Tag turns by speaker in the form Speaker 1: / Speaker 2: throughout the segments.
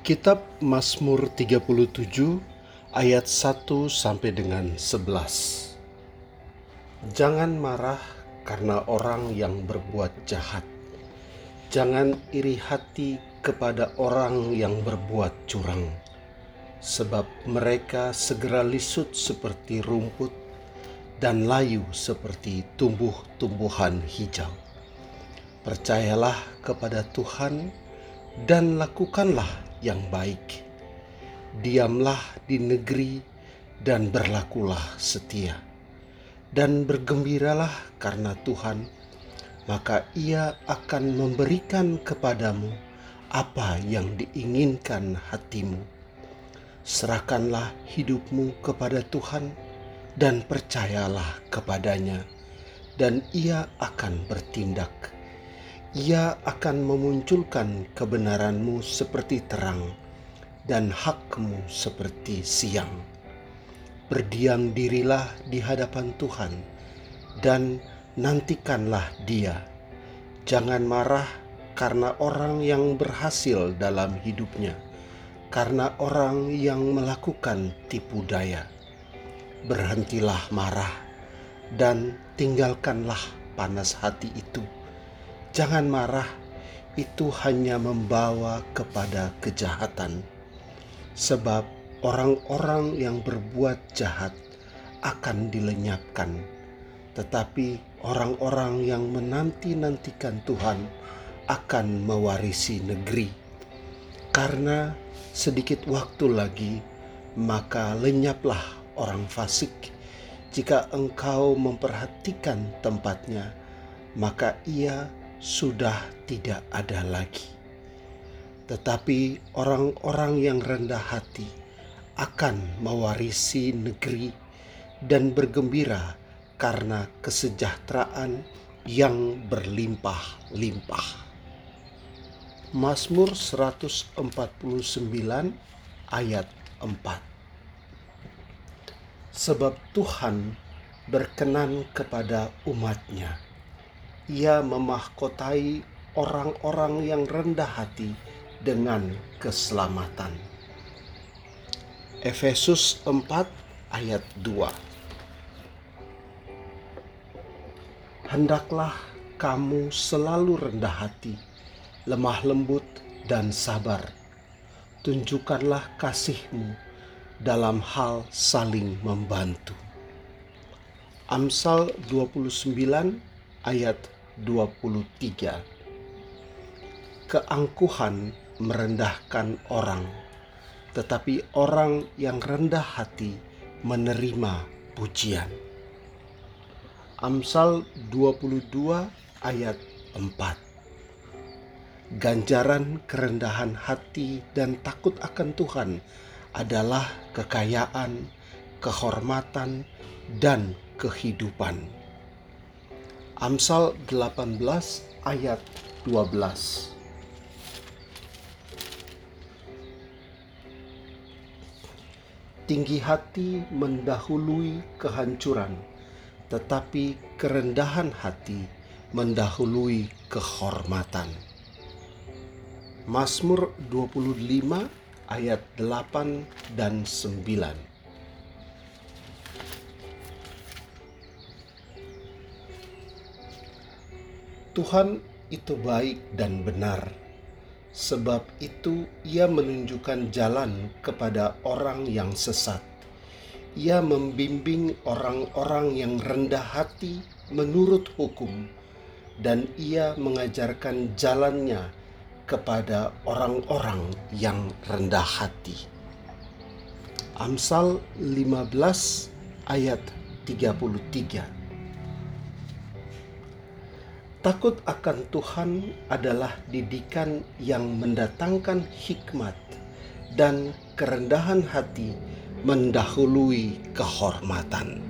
Speaker 1: Kitab Mazmur 37 ayat 1 sampai dengan 11. Jangan marah karena orang yang berbuat jahat. Jangan iri hati kepada orang yang berbuat curang. Sebab mereka segera lisut seperti rumput dan layu seperti tumbuh-tumbuhan hijau. Percayalah kepada Tuhan dan lakukanlah yang baik. Diamlah di negeri dan berlakulah setia. Dan bergembiralah karena Tuhan, maka Ia akan memberikan kepadamu apa yang diinginkan hatimu. Serahkanlah hidupmu kepada Tuhan dan percayalah kepadanya, dan Ia akan bertindak ia akan memunculkan kebenaranmu seperti terang dan hakmu seperti siang. Berdiam dirilah di hadapan Tuhan dan nantikanlah Dia. Jangan marah karena orang yang berhasil dalam hidupnya, karena orang yang melakukan tipu daya. Berhentilah marah dan tinggalkanlah panas hati itu Jangan marah, itu hanya membawa kepada kejahatan. Sebab orang-orang yang berbuat jahat akan dilenyapkan, tetapi orang-orang yang menanti-nantikan Tuhan akan mewarisi negeri. Karena sedikit waktu lagi, maka lenyaplah orang fasik. Jika engkau memperhatikan tempatnya, maka ia sudah tidak ada lagi. Tetapi orang-orang yang rendah hati akan mewarisi negeri dan bergembira karena kesejahteraan yang berlimpah-limpah. Mazmur 149 ayat 4 Sebab Tuhan berkenan kepada umatnya ia memahkotai orang-orang yang rendah hati dengan keselamatan. Efesus 4 ayat 2 Hendaklah kamu selalu rendah hati, lemah lembut dan sabar. Tunjukkanlah kasihmu dalam hal saling membantu. Amsal 29 ayat 23 Keangkuhan merendahkan orang tetapi orang yang rendah hati menerima pujian. Amsal 22 ayat 4 Ganjaran kerendahan hati dan takut akan Tuhan adalah kekayaan, kehormatan, dan kehidupan. Amsal 18 ayat 12. Tinggi hati mendahului kehancuran, tetapi kerendahan hati mendahului kehormatan. Mazmur 25 ayat 8 dan 9. Tuhan itu baik dan benar, sebab itu Ia menunjukkan jalan kepada orang yang sesat. Ia membimbing orang-orang yang rendah hati menurut hukum, dan Ia mengajarkan jalannya kepada orang-orang yang rendah hati. Amsal 15 ayat 33 Takut akan Tuhan adalah didikan yang mendatangkan hikmat dan kerendahan hati mendahului kehormatan.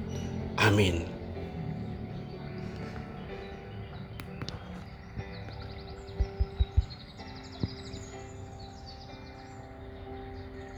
Speaker 1: Amin.